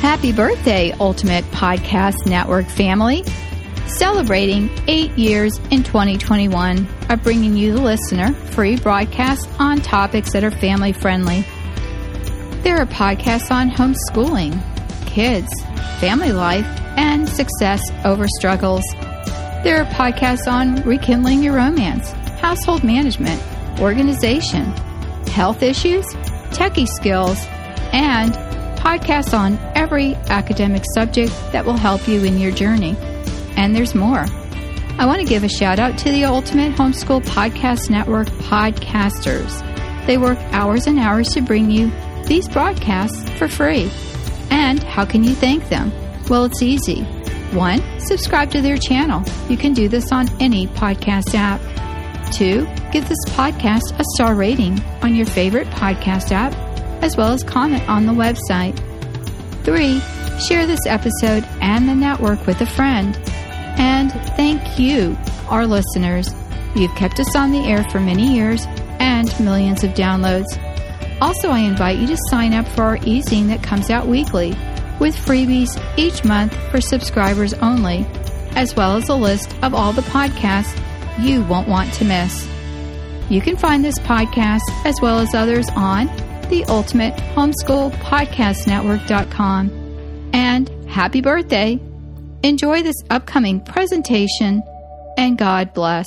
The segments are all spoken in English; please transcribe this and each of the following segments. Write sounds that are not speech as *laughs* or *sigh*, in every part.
Happy birthday, Ultimate Podcast Network family! Celebrating eight years in 2021 of bringing you, the listener, free broadcasts on topics that are family friendly. There are podcasts on homeschooling, kids, family life, and success over struggles. There are podcasts on rekindling your romance, household management, organization, health issues, techie skills, and podcasts on every academic subject that will help you in your journey. And there's more. I want to give a shout out to the Ultimate Homeschool Podcast Network podcasters. They work hours and hours to bring you these broadcasts for free. And how can you thank them? Well, it's easy. One, subscribe to their channel. You can do this on any podcast app. Two, give this podcast a star rating on your favorite podcast app, as well as comment on the website. Three, share this episode and the network with a friend. And thank you, our listeners. You've kept us on the air for many years and millions of downloads. Also, I invite you to sign up for our e-zine that comes out weekly with freebies each month for subscribers only, as well as a list of all the podcasts you won't want to miss. You can find this podcast as well as others on the Ultimate Homeschool Podcast Network.com. And happy birthday! Enjoy this upcoming presentation and God bless.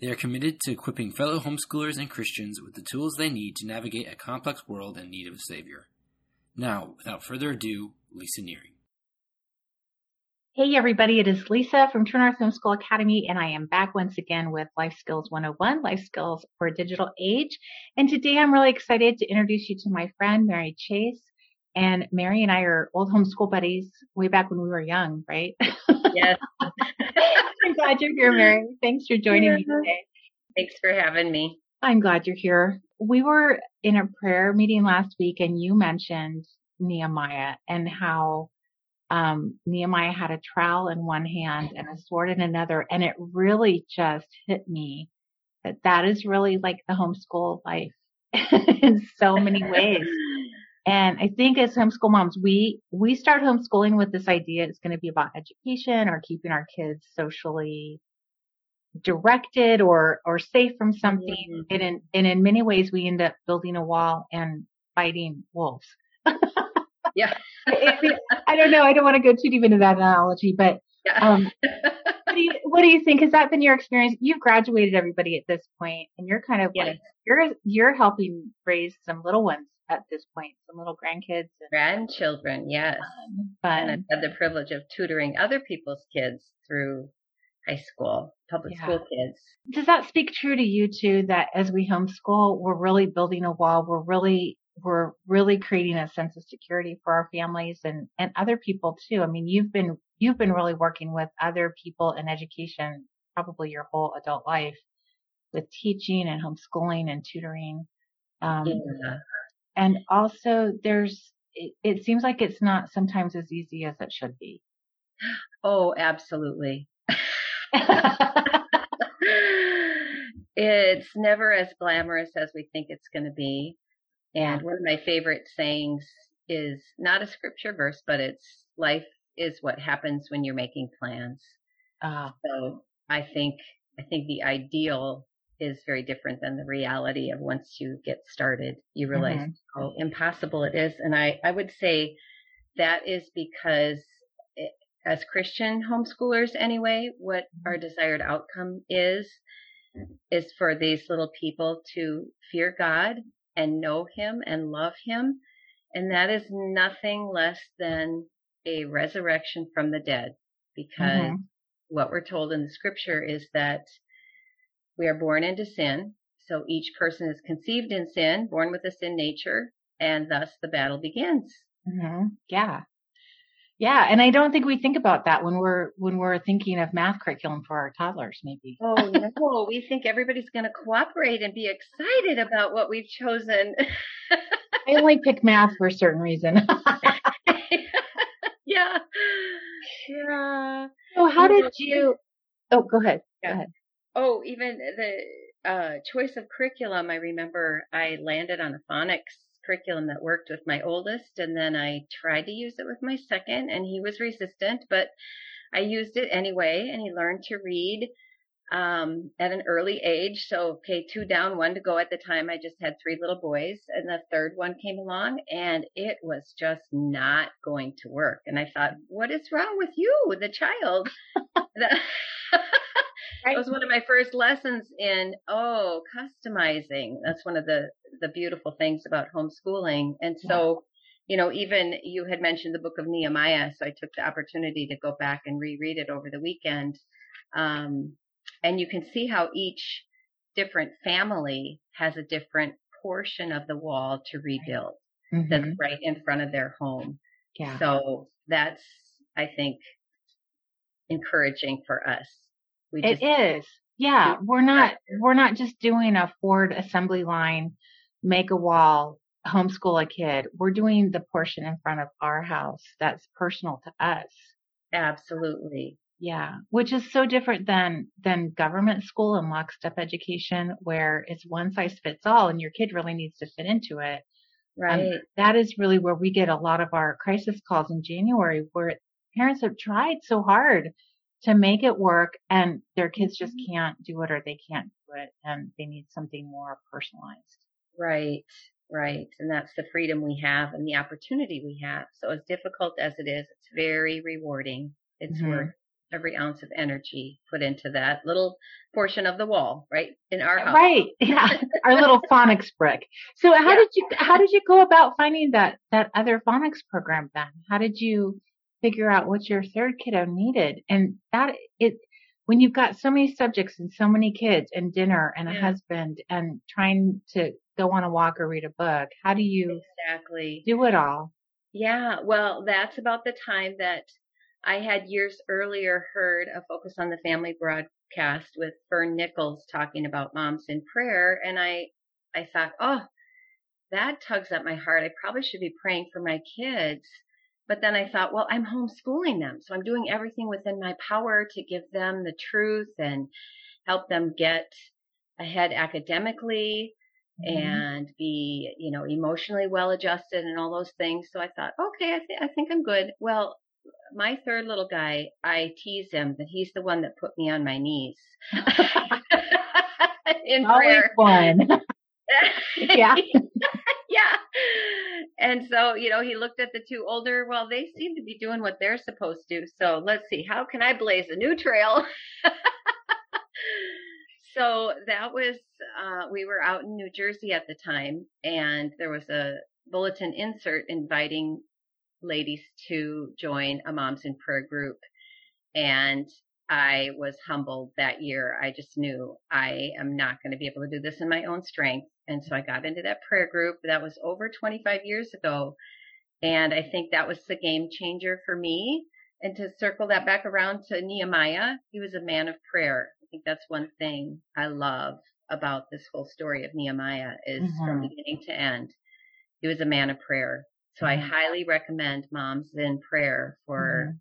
They are committed to equipping fellow homeschoolers and Christians with the tools they need to navigate a complex world in need of a Savior. Now, without further ado, Lisa Nehring. Hey everybody, it is Lisa from True North Homeschool Academy and I am back once again with Life Skills 101, Life Skills for Digital Age. And today I'm really excited to introduce you to my friend Mary Chase. And Mary and I are old homeschool buddies way back when we were young, right? Yes. *laughs* I'm glad you're here, Mary. Thanks for joining yeah. me today. Thanks for having me. I'm glad you're here. We were in a prayer meeting last week and you mentioned Nehemiah and how um, Nehemiah had a trowel in one hand and a sword in another. And it really just hit me that that is really like the homeschool life *laughs* in so many ways. And I think as homeschool moms, we, we start homeschooling with this idea it's going to be about education or keeping our kids socially directed or, or safe from something. Mm-hmm. And in, and in many ways, we end up building a wall and fighting wolves. yeah. *laughs* I don't know. I don't want to go too deep into that analogy, but, um, *laughs* what, do you, what do you think? Has that been your experience? You've graduated everybody at this point and you're kind of yes. like, you're, you're helping raise some little ones at this point, some little grandkids. And, Grandchildren, yes. Um. And I've had the privilege of tutoring other people's kids through high school, public yeah. school kids. Does that speak true to you too, that as we homeschool, we're really building a wall, we're really we're really creating a sense of security for our families and, and other people too. I mean, you've been, you've been really working with other people in education probably your whole adult life with teaching and homeschooling and tutoring. Um, yeah. And also there's, it, it seems like it's not sometimes as easy as it should be. Oh, absolutely. *laughs* it's never as glamorous as we think it's going to be. And one of my favorite sayings is not a scripture verse, but it's life is what happens when you're making plans. Uh, so I think, I think the ideal is very different than the reality of once you get started, you realize mm-hmm. how impossible it is. And I, I would say that is because it, as Christian homeschoolers anyway, what our desired outcome is, is for these little people to fear God and know Him and love Him. And that is nothing less than a resurrection from the dead because Mhm. what we're told in the scripture is that we are born into sin. So each person is conceived in sin, born with a sin nature, and thus the battle begins. hmm Yeah. Yeah. And I don't think we think about that when we're, when we're thinking of math curriculum for our toddlers, maybe. Oh no, we think everybody's going to cooperate and be excited about what we've chosen. I only pick math for a certain reason. *laughs* yeah. *laughs* Yeah. so how did you, oh, go ahead. Go ahead. Oh, even the uh, choice of curriculum, I remember I landed on a phonics curriculum that worked with my oldest, and then I tried to use it with my second, and he was resistant, but I used it anyway, and he learned to read um, at an early age. So, okay, two down, one to go at the time. I just had three little boys, and the third one came along, and it was just not going to work. And I thought, what is wrong with you, the child? *laughs* That was one of my first lessons in oh customizing. That's one of the the beautiful things about homeschooling. And so, you know, even you had mentioned the book of Nehemiah, so I took the opportunity to go back and reread it over the weekend. Um, and you can see how each different family has a different portion of the wall to rebuild that's Mhm. right in front of their home. Yeah. So that's, I think, encouraging for us. We It is. Yeah. We're not, we're not just doing a Ford assembly line, make a wall, homeschool a kid. We're doing the portion in front of our house that's personal to us. absolutely. Yeah. Which is so different than, than government school and lockstep education where it's one size fits all and your kid really needs to fit into it. Um, Right. that is really where we get a lot of our crisis calls in January where parents have tried so hard to make it work and their kids just Mm-hmm. can't do it or they can't do it and they need something more personalized. Right, right. And that's the freedom we have and the opportunity we have. So as difficult as it is, it's very rewarding. It's Mhm. worth every ounce of energy put into that little portion of the wall, right? In our house. Right. *laughs* Yeah. Our little phonics brick. So how Yeah. did you, how did you go about finding that, that other phonics program then? How did you figure out what your third kiddo needed? And that it, when you've got so many subjects and so many kids and dinner and a Yeah. husband and trying to go on a walk or read a book, how do you Exactly. do it all? Yeah, well, that's about the time that I had years earlier heard a Focus on the Family broadcast with Fern Nichols talking about moms in prayer. And I, I thought, oh, that tugs at my heart. I probably should be praying for my kids. But then I thought, well, I'm homeschooling them. So I'm doing everything within my power to give them the truth and help them get ahead academically Mm-hmm. and be, you know, emotionally well adjusted and all those things. So I thought, okay, I, th- I think I'm good. Well, my third little guy, I tease him that he's the one that put me on my knees *laughs* in Always prayer. fun. *laughs* Yeah. yeah. And so, you know, he looked at the two older, well, they seem to be doing what they're supposed to. So let's see, how can I blaze a new trail? *laughs* so that was, uh, we were out in New Jersey at the time and there was a bulletin insert inviting ladies to join a Moms in Prayer group. And I was humbled that year. I just knew I am not going to be able to do this in my own strength. And so I got into that prayer group. That was over 25 years ago. And I think that was the game changer for me. And to circle that back around to Nehemiah, he was a man of prayer. I think that's one thing I love about this whole story of Nehemiah is from Mhm. beginning to end. He was a man of prayer. So I Mhm. highly recommend moms in prayer for Mhm.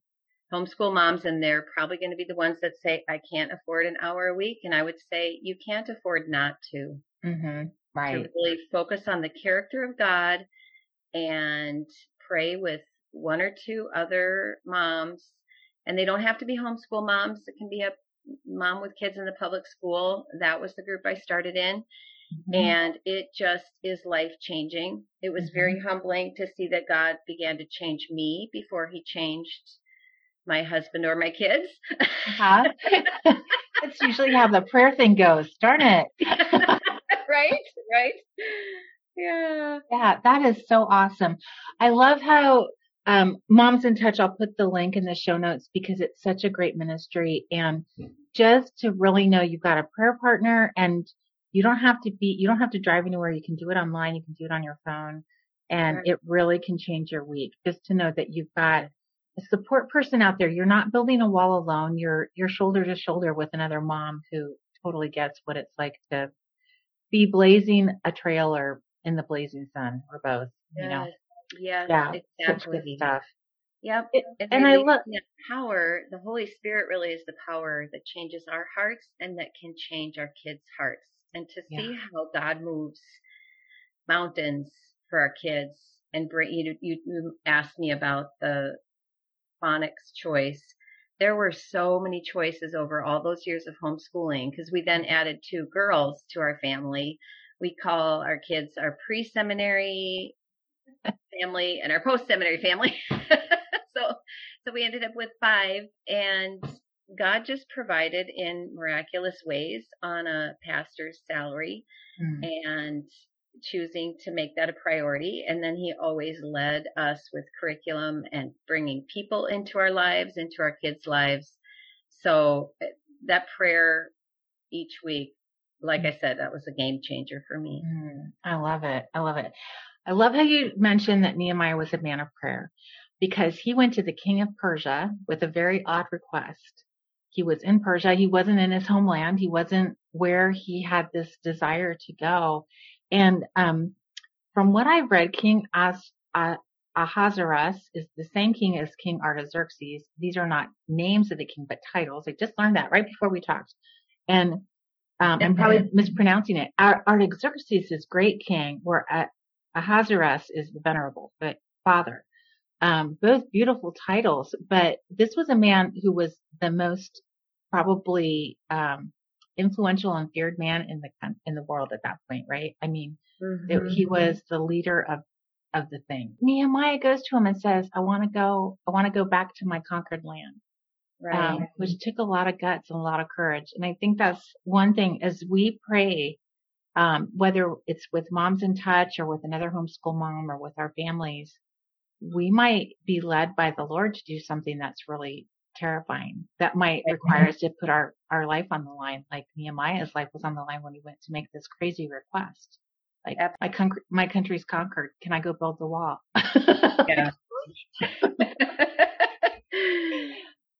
homeschool moms and they're probably going to be the ones that say i can't afford an hour a week and i would say you can't afford not to Mhm. Right. to really focus on the character of god and pray with one or two other moms and they don't have to be homeschool moms it can be a mom with kids in the public school that was the group i started in Mm-hmm. And it just is life changing. It was mm-hmm. very humbling to see that God began to change me before he changed my husband or my kids. uh-huh. *laughs* That's usually how the prayer thing goes, darn it. *laughs* right? Right? Yeah. Yeah, that is so awesome. I love how um, Moms in Touch, I'll put the link in the show notes because it's such a great ministry. And just to really know you've got a prayer partner and you don't have to be, you don't have to drive anywhere. You can do it online. You can do it on your phone and right. it really can change your week just to know that you've got a support person out there. You're not building a wall alone. You're, you're shoulder to shoulder with another mom who totally gets what it's like to be blazing a trail or in the blazing sun or both, yes. you know? Yes, yeah, exactly. such good stuff. Yep. It, and, and I love that power. The Holy Spirit really is the power that changes our hearts and that can change our kids' hearts. And to see yeah. how God moves mountains for our kids and bring you, you asked me about the phonics choice. There were so many choices over all those years of homeschooling because we then added two girls to our family. We call our kids our pre-seminary family and our post-seminary family. *laughs* so, so we ended up with five and God just provided in miraculous ways on a pastor's salary mm. and choosing to make that a priority. And then he always led us with curriculum and bringing people into our lives, into our kids' lives. So eh, that prayer each week, like I said, that was a game changer for me. Mm, I love it. I love it. I love how you mentioned that Nehemiah was a man of prayer because he went to the king of Persia with a very odd request. He was in Persia. He wasn't in his homeland. He wasn't where he had this desire to go. And um, from what I've read, King As, uh, Ahasuerus is the same king as King Artaxerxes. These are not names of the king, but titles. I just learned that right before we talked. And um, I'm probably mispronouncing it. Artaxerxes is great king, where uh, Ahasuerus is the venerable, but father. Um, both beautiful titles, but this was a man who was the most probably um, influential and feared man in the in the world at that point, right? I mean, mm-hmm. it, he was the leader of of the thing. Nehemiah goes to him and says, "I want to go. I want to go back to my conquered land." Right. Um, which took a lot of guts and a lot of courage. And I think that's one thing as we pray um, whether it's with moms in touch or with another homeschool mom or with our families, we might be led by the Lord to do something that's really terrifying. That might require mm-hmm. us to put our, our life on the line, like Nehemiah's life was on the line when he went to make this crazy request. Like my, con- my country's conquered. Can I go build the wall? yeah. *laughs*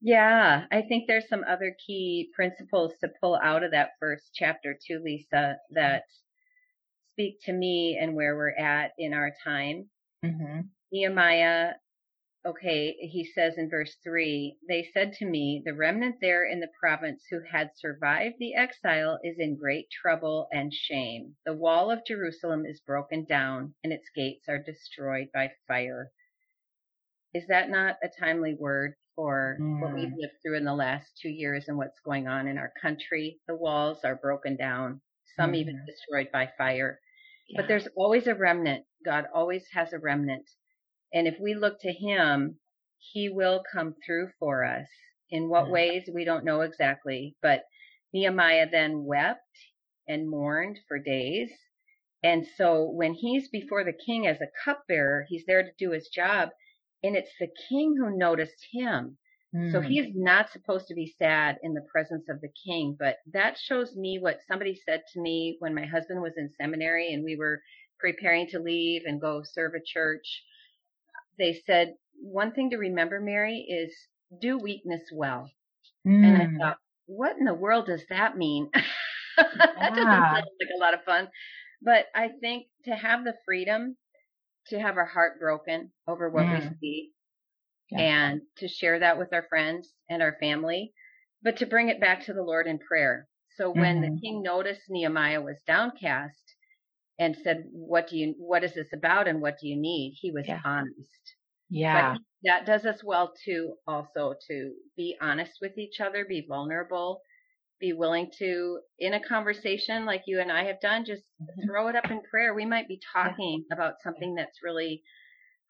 Yeah, I think there's some other key principles to pull out of that first chapter too, Lisa, that mm-hmm. speak to me and where we're at in our time. Mm-hmm. Nehemiah, okay, he says in verse three, they said to me, the remnant there in the province who had survived the exile is in great trouble and shame. The wall of Jerusalem is broken down and its gates are destroyed by fire. Is that not a timely word for mm. what we've lived through in the last two years and what's going on in our country. The walls are broken down, some mm. even mm-hmm. destroyed by fire. Yeah. But there's always a remnant. God always has a remnant. And if we look to Him, He will come through for us. In what mm. ways, we don't know exactly. But Nehemiah then wept and mourned for days. And so when he's before the king as a cupbearer, he's there to do his job and it's the king who noticed him. Mm. So hmm. he's not supposed to be sad in the presence of the king, but that shows me what somebody said to me when my husband was in seminary and we were preparing to leave and go serve a church. They said, one thing to remember, Mary, is do weakness well. Mm. And I hmm. thought, what in the world does that mean? *laughs* that doesn't sound like a lot of fun. But I think to have the freedom to have our heart broken over what mm. we see yeah. and to share that with our friends and our family, but to bring it back to the Lord in prayer. So when mm-hmm. the king noticed Nehemiah was downcast and said, "What do you? What is this about? And what do you need?" He was yeah. honest. Yeah, but that does us well too. Also, to be honest with each other, be vulnerable, be willing to, in a conversation like you and I have done, just Mhm. throw it up in prayer. We might be talking about something that's really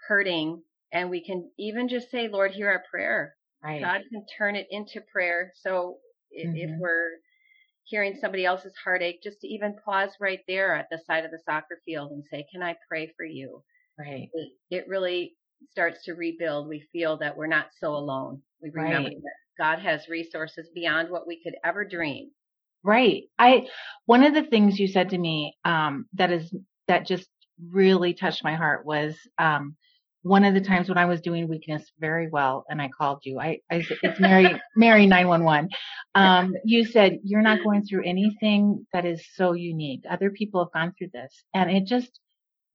hurting, and we can even just say, Lord, hear our prayer. Right. God can turn it into prayer. So if Mhm. we're hearing somebody else's heartache, just to even pause right there at the side of the soccer field and say, Can I pray for you? Right. It, it really starts to rebuild. We feel that we're not so alone. We remember Right. that God has resources beyond what we could ever dream. Right. I one of the things you said to me um that is that just really touched my heart was um one of the times when I was doing weakness very well and I called you. I, I it's Mary *laughs* Mary 911. Um you said you're not going through anything that is so unique. Other people have gone through this. And it just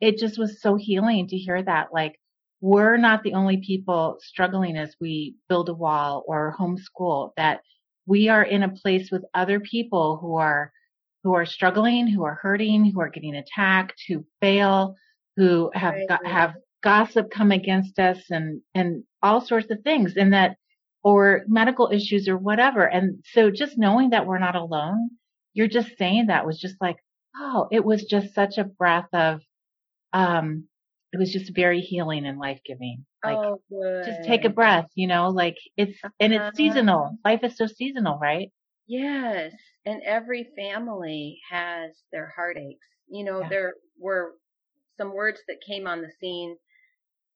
it just was so healing to hear that like we're not the only people struggling as we build a wall or homeschool that we are in a place with other people who are who are struggling, who are hurting, who are getting attacked, who fail, who have got, have gossip come against us and and all sorts of things and that or medical issues or whatever. And so just knowing that we're not alone, you're just saying that was just like, oh, it was just such a breath of um it was just very healing and life giving. Like oh, just take a breath, you know, like it's, and Uh-huh. it's seasonal. Life is so seasonal, right? Yes, and every family has their heartaches. You know, Yeah. there were some words that came on the scene,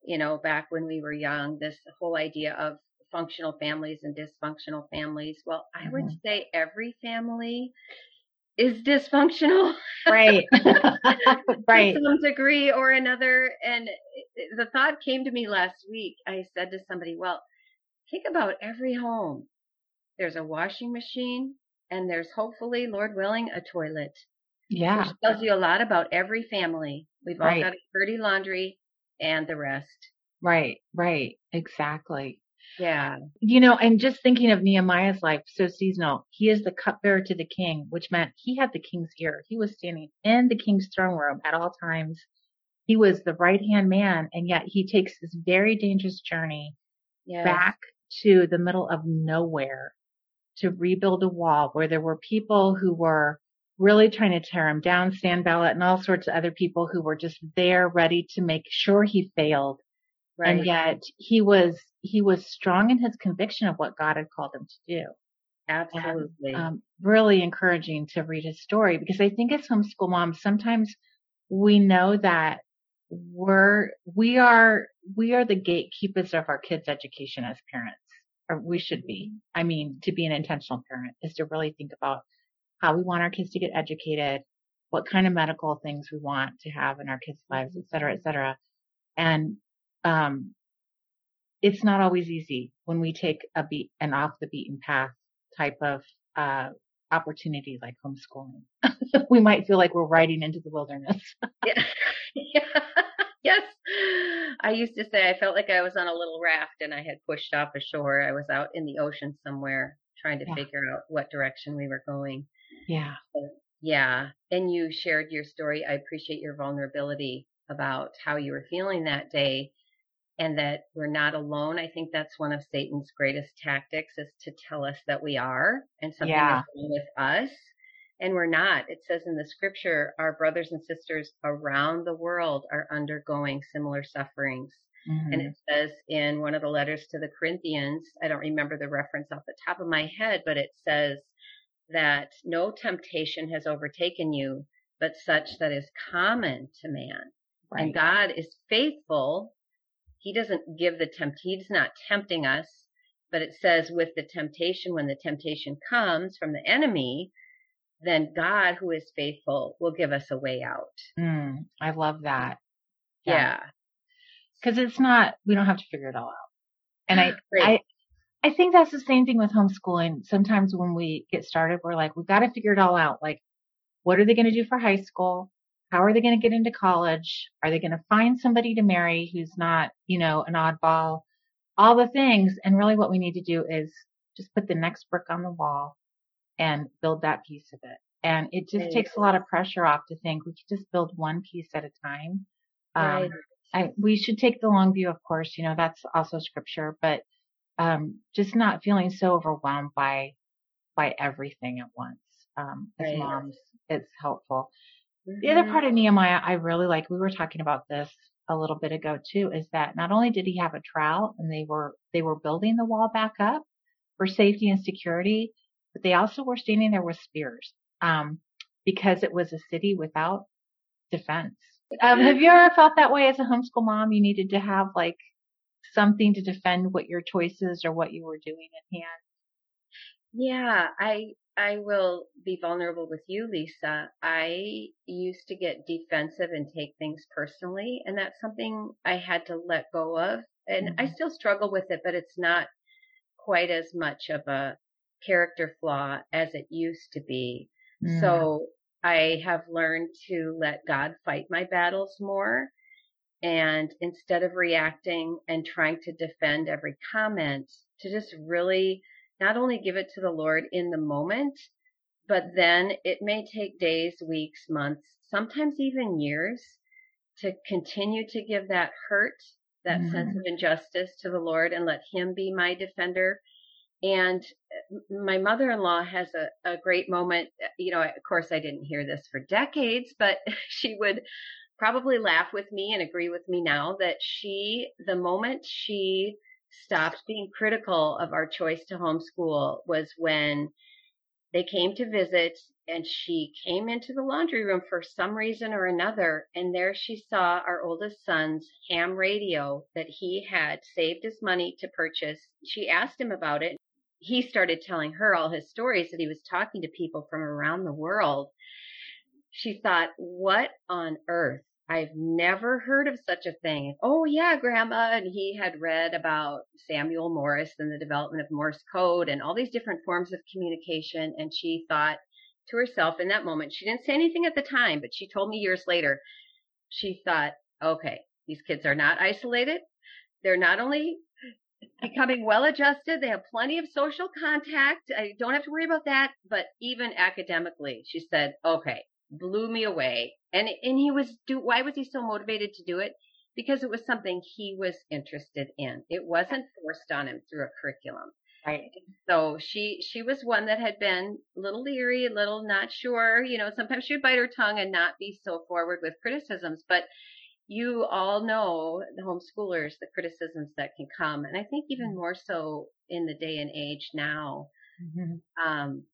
you know, back when we were young, this whole idea of functional families and dysfunctional families. Well, I would Mhm. say every family is dysfunctional Right. *laughs* *laughs* right. to some degree or another. And the thought came to me last week. I said to somebody, well, think about every home. There's a washing machine and there's hopefully, Lord willing, a toilet. Yeah. Which tells you a lot about every family. We've all Right. got a dirty laundry and the rest. Right. Right. Exactly. Yeah. You know, and just thinking of Nehemiah's life, so seasonal. He is the cupbearer to the king, which meant he had the king's ear. He was standing in the king's throne room at all times. He was the right hand man, and yet he takes this very dangerous journey Yes. back to the middle of nowhere to rebuild a wall where there were people who were really trying to tear him down, Sanballat and all sorts of other people who were just there ready to make sure he failed. right. And yet he was, he was strong in his conviction of what God had called him to do. Absolutely. Um, really encouraging to read his story because I think as homeschool moms, sometimes we know that we're, we are, we are the gatekeepers of our kids' education as parents, or we should be. I mean, to be an intentional parent is to really think about how we want our kids to get educated, what kind of medical things we want to have in our kids' lives, et cetera, et cetera. And, um, it's not always easy when we take a beat, an off the beaten path type of, uh, opportunity like homeschooling. *laughs* we might feel like we're riding into the wilderness. *laughs* Yeah. yes. I used to say I felt like I was on a little raft and I had pushed off ashore. I was out in the ocean somewhere trying to Yeah. figure out what direction we were going. Yeah. Yeah. And you shared your story. I appreciate your vulnerability about how you were feeling that day and that we're not alone. I think that's one of Satan's greatest tactics is to tell us that we are and something Yeah. is wrong with us. And we're not. It says in the scripture, our brothers and sisters around the world are undergoing similar sufferings. Mhm. And it says in one of the letters to the Corinthians, I don't remember the reference off the top of my head, but it says that no temptation has overtaken you, but such that is common to man. right. And God is faithful. He doesn't give the tempt, he's not tempting us, but it says with the temptation, when the temptation comes from the enemy, then God who is faithful will give us a way out. Mm, I love that. Yeah. Cause it's not, we don't have to figure it all out. And I, *gasps* Great. I, I think that's the same thing with homeschooling. Sometimes when we get started, we're like, we've got to figure it all out. Like, what are they going to do for high school? How are they going to get into college? Are they going to find somebody to marry who's not, you know, an oddball? All the things. And really what we need to do is just put the next brick on the wall and build that piece of it. And it just takes a lot of pressure off to think we could just build one piece at a time. Um, Right. I, we should take the long view, of course, you know, that's also scripture, but, um, just not feeling so overwhelmed by, by everything at once. Um, as Right. moms, it's helpful. The Mhm. other part of Nehemiah I really like, we were talking about this a little bit ago too, is that not only did he have a trowel and they were, they were building the wall back up for safety and security, but they also were standing there with spears, um, because it was a city without defense. Um, have you ever felt that way as a homeschool mom? You needed to have like something to defend what your choices or what you were doing in hand. Yeah, I I will be vulnerable with you, Lisa. I used to get defensive and take things personally, and that's something I had to let go of. And I Mhm. still struggle with it, but it's not quite as much of a character flaw as it used to be. Mm. So I have learned to let God fight my battles more. And instead of reacting and trying to defend every comment, to just really not only give it to the Lord in the moment, but then it may take days, weeks, months, sometimes even years to continue to give that hurt, that sense mm-hmm. of injustice to the Lord and let Him be my defender. And uh, my mother-in-law has a, a great moment. You know, of course, I didn't hear this for decades, but *laughs* she would probably laugh with me and agree with me now that she, the moment she stopped being critical of our choice to homeschool was when they came to visit and she came into the laundry room for some reason or another and there she saw our oldest son's ham radio that he had saved his money to purchase. She asked him about it. He started telling her all his stories that he was talking to people from around the world. She thought, what on earth? I've never heard of such a thing. Oh yeah, grandma. And he had read about Samuel Morse and the development of Morse code and all these different forms of communication. And she thought to herself in that moment, she didn't say anything at the time, but she told me years later, she thought, okay, these kids are not isolated. They're not only becoming well adjusted, they have plenty of social contact. I don't have to worry about that. But even academically, she said, okay, blew me away. And and he was do why was he so motivated to do it? Because it was something he was interested in. It wasn't forced on him through a curriculum. Right. So she she was one that had been a little leery, a little not sure. You know, sometimes she would bite her tongue and not be so forward with criticisms. But you all know the homeschoolers, the criticisms that can come, and I think even more so in the day and age now. Mhm. Um,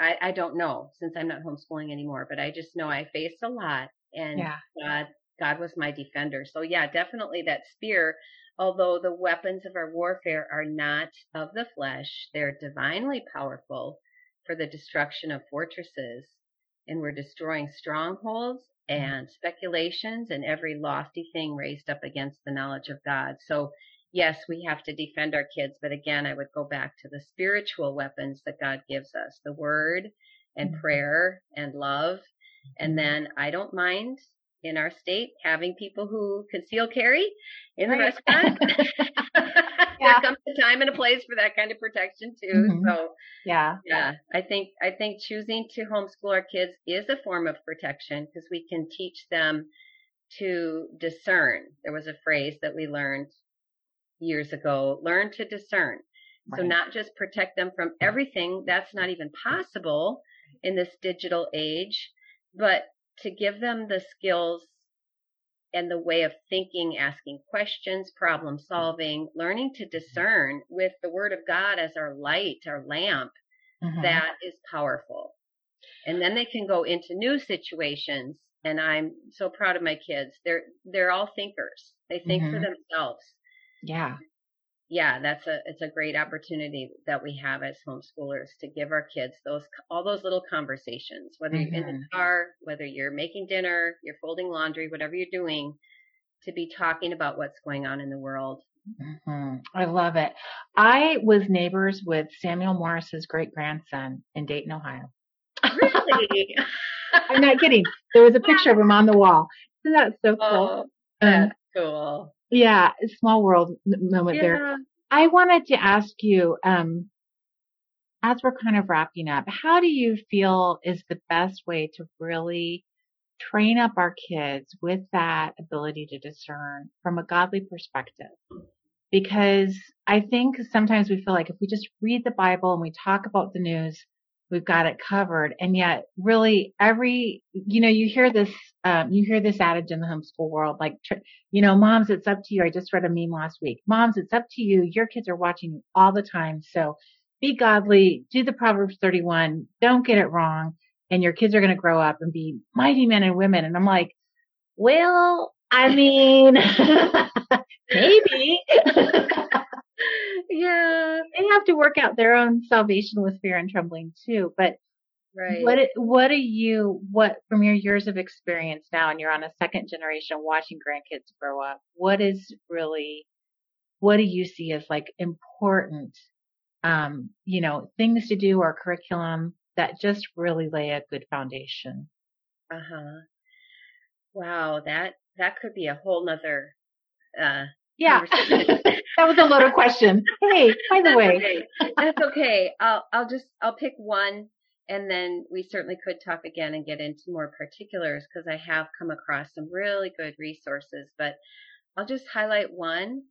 I, I don't know since I'm not homeschooling anymore, but I just know I faced a lot, and Yeah. God God was my defender. So yeah, definitely that spear. Although the weapons of our warfare are not of the flesh, they're divinely powerful for the destruction of fortresses, and we're destroying strongholds and speculations and every lofty thing raised up against the knowledge of God. So yes, we have to defend our kids, but again, I would go back to the spiritual weapons that God gives us, the word and Mhm. prayer and love. And then I don't mind in our state having people who conceal carry in the Right. restaurant. *laughs* Yeah. there comes a time and a place for that kind of protection too. Mhm. So Yeah. yeah, I think I think choosing to homeschool our kids is a form of protection because we can teach them to discern. There was a phrase that we learned years ago, learn to discern. So not just protect them from everything, that's not even possible in this digital age, but to give them the skills and the way of thinking, asking questions, problem solving, learning to discern with the word of God as our light, our lamp Mhm. that is powerful. And then they can go into new situations. And I'm so proud of my kids. They're, they're all thinkers. They think for Mhm. themselves. Yeah. Yeah, that's a, it's a great opportunity that we have as homeschoolers to give our kids those, all those little conversations, whether you're in the Mhm. car, whether you're making dinner, you're folding laundry, whatever you're doing, to be talking about what's going on in the world. hmm I love it. I was neighbors with Samuel Morse's great grandson in Dayton, Ohio. Really? *laughs* I'm not kidding. There was a *laughs* picture of him on the wall. Isn't that so cool? oh, Um, that's cool. Yeah, small world moment there. I wanted to ask you, um, as we're kind of wrapping up, how do you feel is the best way to really train up our kids with that ability to discern from a godly perspective? because I think sometimes we feel like if we just read the Bible and we talk about the news, we've got it covered. And yet really every, you know, you hear this, um, you hear this adage in the homeschool world, like, you know, moms, it's up to you. I just read a meme last week. Moms, it's up to you. Your kids are watching you all the time. So be godly, do the Proverbs 31, don't get it wrong. And your kids are going to grow up and be mighty men and women. And I'm like, well, I mean, *laughs* maybe. *laughs* yeah. They have to work out their own salvation with fear and trembling too. But right. what what do you what from your years of experience now and you're on a second generation watching grandkids grow up, what is really what do you see as like important um, you know, things to do or curriculum that just really lay a good foundation? Uh-huh. Wow, that that could be a whole nother uh yeah. *laughs* that was a loaded question. Hey, by the way. *laughs* Okay. That's okay. I'll I'll just I'll pick one and then we certainly could talk again and get into more particulars because I have come across some really good resources, but I'll just highlight one.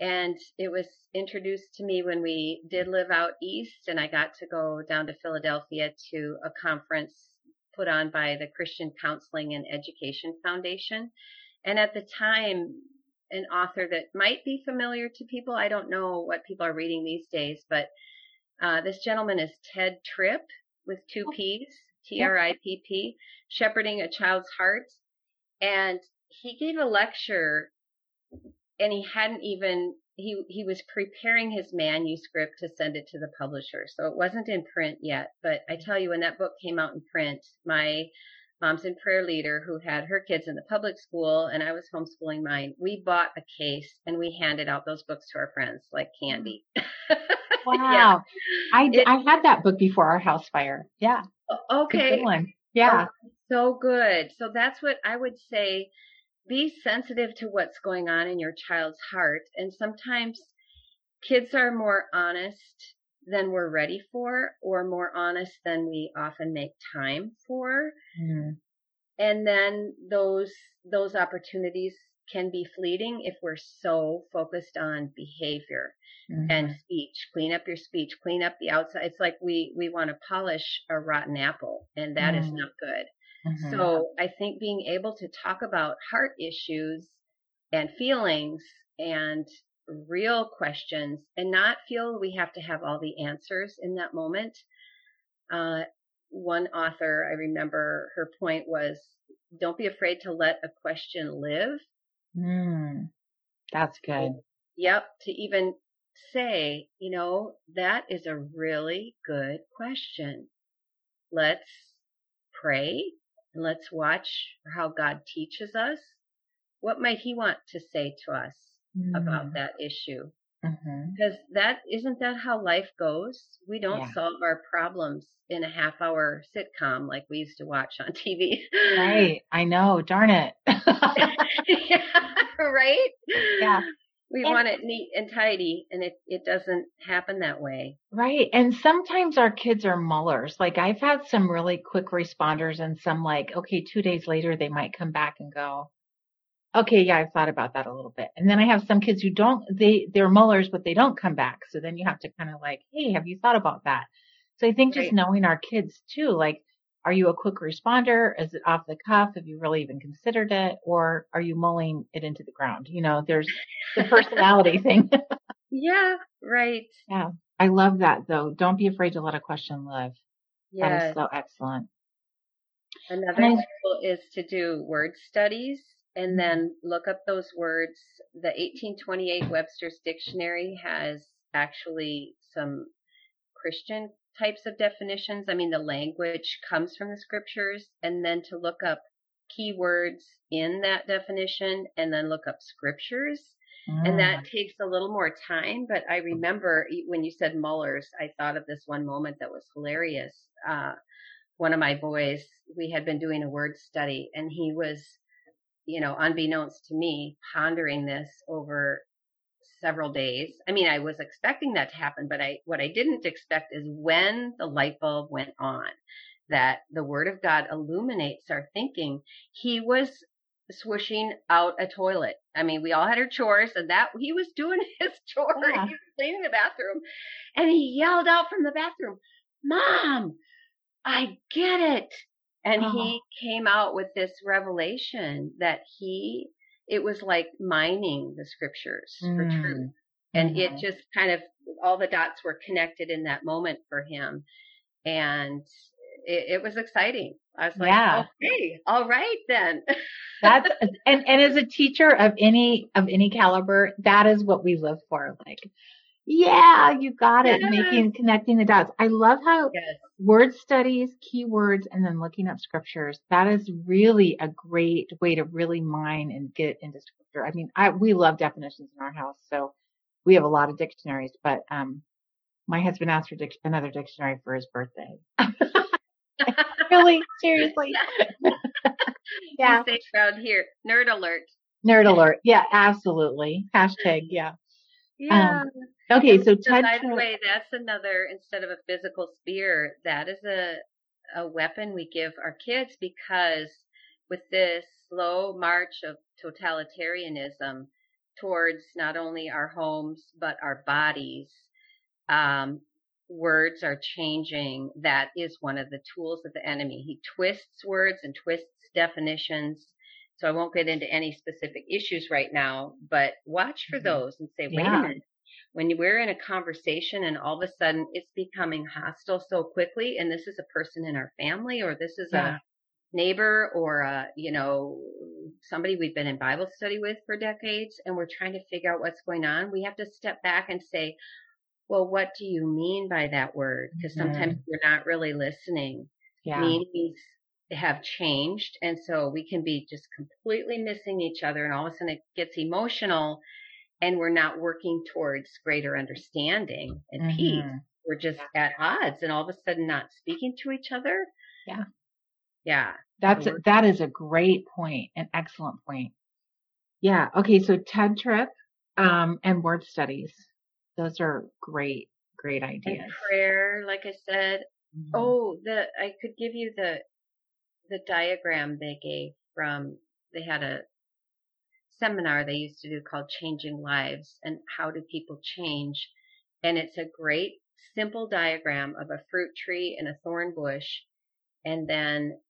And it was introduced to me when we did live out east and I got to go down to Philadelphia to a conference put on by the Christian Counseling and Education Foundation. And at the time, an author that might be familiar to people. I don't know what people are reading these days, but uh, this gentleman is Tedd Tripp with two P's, T R I P P, Shepherding a Child's Heart. And he gave a lecture and he hadn't even he he was preparing his manuscript to send it to the publisher. So it wasn't in print yet, but I tell you when that book came out in print, my Moms in Prayer leader who had her kids in the public school and I was homeschooling mine. We bought a case and we handed out those books to our friends like candy. Mm. *laughs* Wow. yeah. I, It- I had that book before our house fire. Yeah. Okay. Yeah. Oh, so good. So that's what I would say. Be sensitive to what's going on in your child's heart. And sometimes kids are more honest than we're ready for or more honest than we often make time for. Mm. And then those, those opportunities can be fleeting if we're so focused on behavior Mhm. and speech. Clean up your speech, clean up the outside. It's like we, we want to polish a rotten apple and that is Mm. not good. Mhm. So I think being able to talk about heart issues and feelings and real questions and not feel we have to have all the answers in that moment. Uh, one author, I remember her point was, don't be afraid to let a question live. Mm. That's good. Yep. To even say, you know, that is a really good question. Let's pray and let's watch how God teaches us. What might he want to say to us about Mm. that issue? Mhm. Because that isn't that how life goes? We don't Yeah. solve our problems in a half hour sitcom like we used to watch on TV. Right. I know. Darn it. *laughs* yeah, right? Yeah. We And- want it neat and tidy and it, it doesn't happen that way. Right. And sometimes our kids are mullers. Like I've had some really quick responders and some like, okay, two days later they might come back and go, okay, yeah, I've thought about that a little bit. And then I have some kids who don't, they, they're mullers, but they don't come back. So then you have to kind of like, hey, have you thought about that? So I think just Right. knowing our kids too, like, are you a quick responder? Is it off the cuff? Have you really even considered it? Or are you mulling it into the ground? You know, there's the personality *laughs* thing. *laughs* Yeah, right. Yeah. I love that though. Don't be afraid to let a question live. Yeah. is so excellent. Another I- tool is to do word studies and then look up those words. The 1828 Webster's Dictionary has actually some Christian types of definitions. I mean, the language comes from the scriptures and then to look up keywords in that definition and then look up scriptures. And Mm. that takes a little more time, but I remember when you said Mullers, I thought of this one moment that was hilarious. Uh, one of my boys, we had been doing a word study and he was, you know, unbeknownst to me, pondering this over several days. I mean, I was expecting that to happen, but I, what I didn't expect is when the light bulb went on that the word of God illuminates our thinking. He was swishing out a toilet. I mean, we all had our chores and that he was doing *laughs* his chore. Yeah. He was cleaning the bathroom and he yelled out from the bathroom, Mom, I get it. And Oh. he came out with this revelation that he, it was like mining the scriptures for Mm. truth. And Mhm. it just kind of, all the dots were connected in that moment for him. And it, it was exciting. I was like, Yeah. okay, all right then. That's *laughs* and and as a teacher of any of any caliber, that is what we live for. Like, yeah, you got it. Yes. Making connecting the dots. I love how yes. word studies, keywords, and then looking up scriptures. That is really a great way to really mine and get into scripture. I mean, I we love definitions in our house, so we have a lot of dictionaries. But um, my husband asked for dic- another dictionary for his birthday. *laughs* really, seriously. *laughs* yeah. We say around here, nerd alert. Nerd alert. Yeah, absolutely. Hashtag, yeah. *laughs* Yeah. Okay, so by the way, that's another instead of a physical spear, that is a a weapon we give our kids because with this slow march of totalitarianism towards not only our homes but our bodies, um, words are changing. That is one of the tools of the enemy. He twists words and twists definitions. So I won't get into any specific issues right now, but watch for Mhm. those and say, wait Yeah. a minute. When we're in a conversation and all of a sudden it's becoming hostile so quickly, and this is a person in our family or this is Yeah. a neighbor or a, you know, somebody we've been in Bible study with for decades and we're trying to figure out what's going on, we have to step back and say, well, what do you mean by that word? Because sometimes mm-hmm. we're not really listening. yeah. Meanings have changed. And so we can be just completely missing each other and all of a sudden it gets emotional and we're not working towards greater understanding and peace. Mhm. We're just at odds and all of a sudden not speaking to each other. Yeah. Yeah. That's a, that is a great point, an excellent point. Yeah. Okay. So Tedd Tripp, um, and word studies. Those are great, great And ideas. prayer, like I said, Mhm. Oh, the I could give you the the diagram they gave from they had a seminar they used to do called Changing Lives and how do people change? And it's a great simple diagram of a fruit tree and a thorn bush and then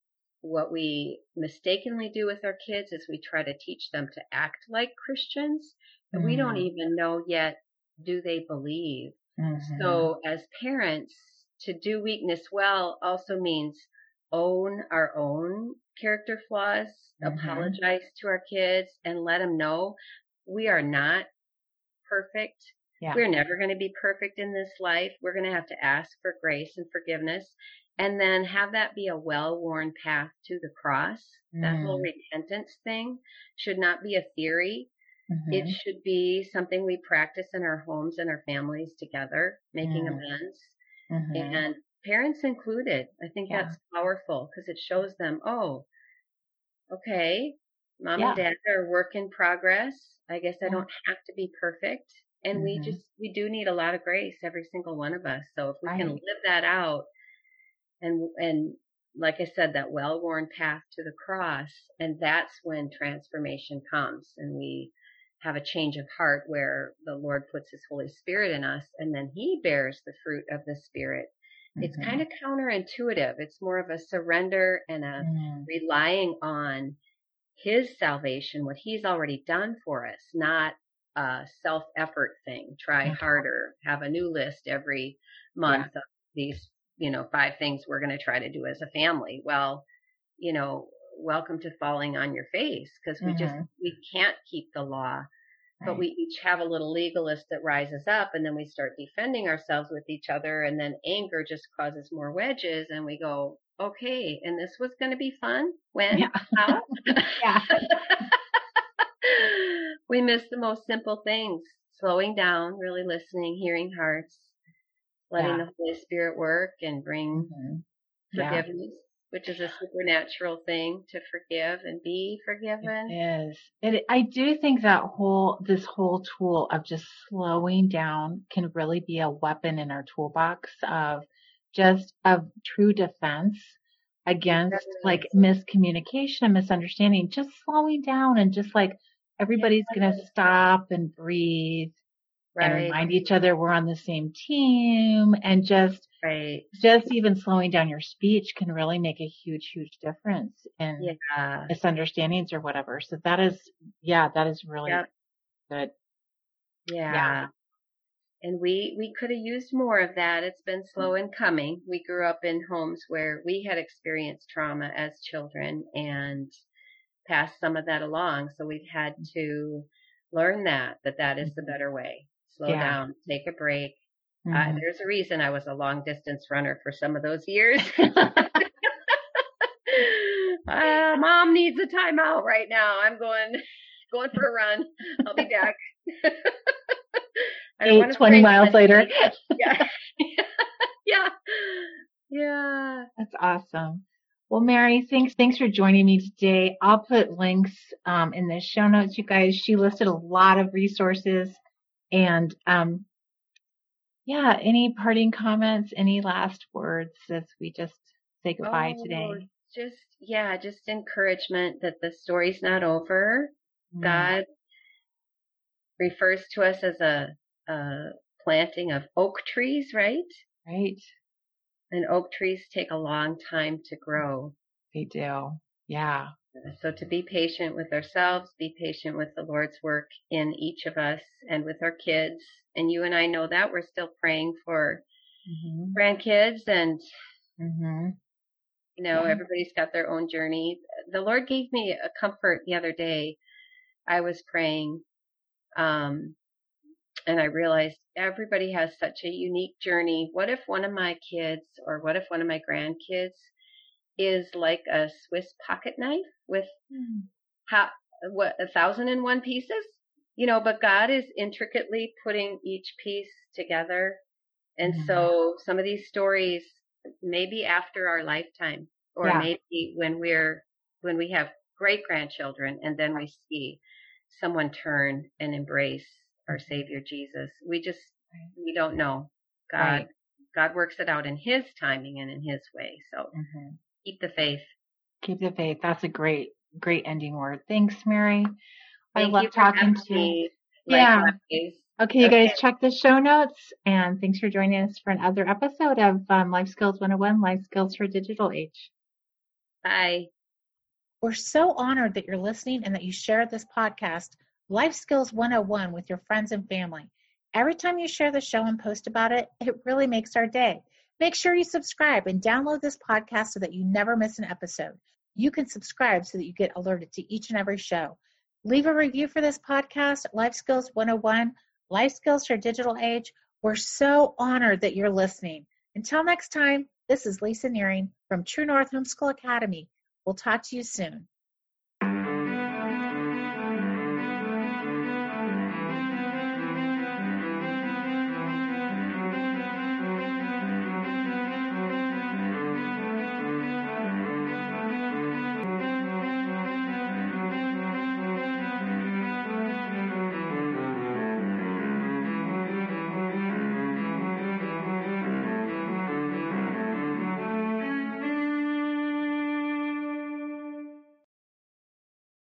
what we mistakenly do with our kids is we try to teach them to act like Christians and we don't Mhm. even know yet do they believe Mhm. so as parents, to do weakness well also means own our own character flaws, Mhm. apologize to our kids and let them know we are not perfect. Yeah. We're never going to be perfect in this life. We're going to have to ask for grace and forgiveness and then have that be a well-worn path to the cross. That whole Mm. repentance thing should not be a theory. Mhm. It should be something we practice in our homes and our families together, making Mm. amends, Mhm. and parents included. I think Yeah. that's powerful because it shows them, oh, okay, mom Yeah. and dad are work in progress. I guess I don't have to be perfect. And we Mhm. just, we do need a lot of grace, every single one of us. So if we can live that out and, and like I said, that well-worn path to the cross, and that's when transformation comes and we have a change of heart where the Lord puts His Holy Spirit in us and then He bears the fruit of the Spirit. It's Mhm. kind of counterintuitive. It's more of a surrender and a Mhm. relying on His salvation, what He's already done for us, not a self effort thing. Try Mhm. harder, have a new list every month of these, you know, five things we're going to try to do as a family. Well, you know, welcome to falling on your face because we just, Mhm. we can't keep the law but we each have a little legalist that rises up and then we start defending ourselves with each other and then anger just causes more wedges and we go okay and this was going to be fun when Yeah. *laughs* how *laughs* Yeah. *laughs* we miss the most simple things slowing down really listening hearing hearts letting Yeah. the holy spirit work and bring Mhm. Yeah. Which is a supernatural thing to forgive and be forgiven It is. It, I do think that whole, this whole tool of just slowing down can really be a weapon in our toolbox of just of true defense against Yes. like miscommunication and misunderstanding, just slowing down and just like everybody's going to stop and breathe and remind each other we're on the same team and just Right. just even slowing down your speech can really make a huge huge difference in Yeah. Uh, misunderstandings or whatever. So that is yeah, that is really Yep. good. Yeah. Yeah. And we, we could have used more of that. It's been hmm. slow in coming. We grew up in homes where we had experienced trauma as children and passed some of that along. So we've had hmm. to learn that, that that is the mm-hmm. better way. Slow Yeah. down, take a break. Uh, Mhm. there's a reason I was a long distance runner for some of those years. *laughs* uh, mom needs a timeout right now. I'm going, going for a run. I'll be back. *laughs* Eight, 20 miles later. *laughs* Yeah. yeah. Yeah. That's awesome. Well, Mary, thanks thanks for joining me today. I'll put links um, in the show notes, you guys. She listed a lot of resources, and um, yeah, any parting comments, any last words as we just say goodbye Oh, today? Just, yeah, just encouragement that the story's not over. Mm, God refers to us as a, a planting of oak trees, right? Right? And oak trees take a long time to grow. They do. Yeah. So to be patient with ourselves, be patient with the Lord's work in each of us and with our kids. And you and I know that we're still praying for hmm grandkids and hmm you know, Yeah. everybody's got their own journey. The Lord gave me a comfort the other day. I was praying, um, and I realized everybody has such a unique journey. What if one of my kids or what if one of my grandkids is like a Swiss pocket knife with how, what, a thousand and one pieces? You know, but God is intricately putting each piece together. And Mhm. so some of these stories, maybe after our lifetime, or Yeah. maybe when we're, when we have great grandchildren and then we see someone turn and embrace our Savior Jesus. We just, we don't know. God, Right. God works it out in His timing and in His way. So hmm keep the faith. Keep the faith. That's a great, great ending word. Thanks, Mary. I love you talking to you. Yeah. Likewise. Okay, you Okay. guys check the show notes and thanks for joining us for another episode of um, Life Skills 101 Life Skills for Digital Age. Bye. We're so honored that you're listening and that you share this podcast, Life Skills 101, with your friends and family. Every time you share the show and post about it, it really makes our day. Make sure you subscribe and download this podcast so that you never miss an episode. You can subscribe so that you get alerted to each and every show. Leave a review for this podcast, Life Skills 101, Life Skills for Digital Age. We're so honored that you're listening. Until next time, this is Lisa Nehring from True North Homeschool Academy. We'll talk to you soon.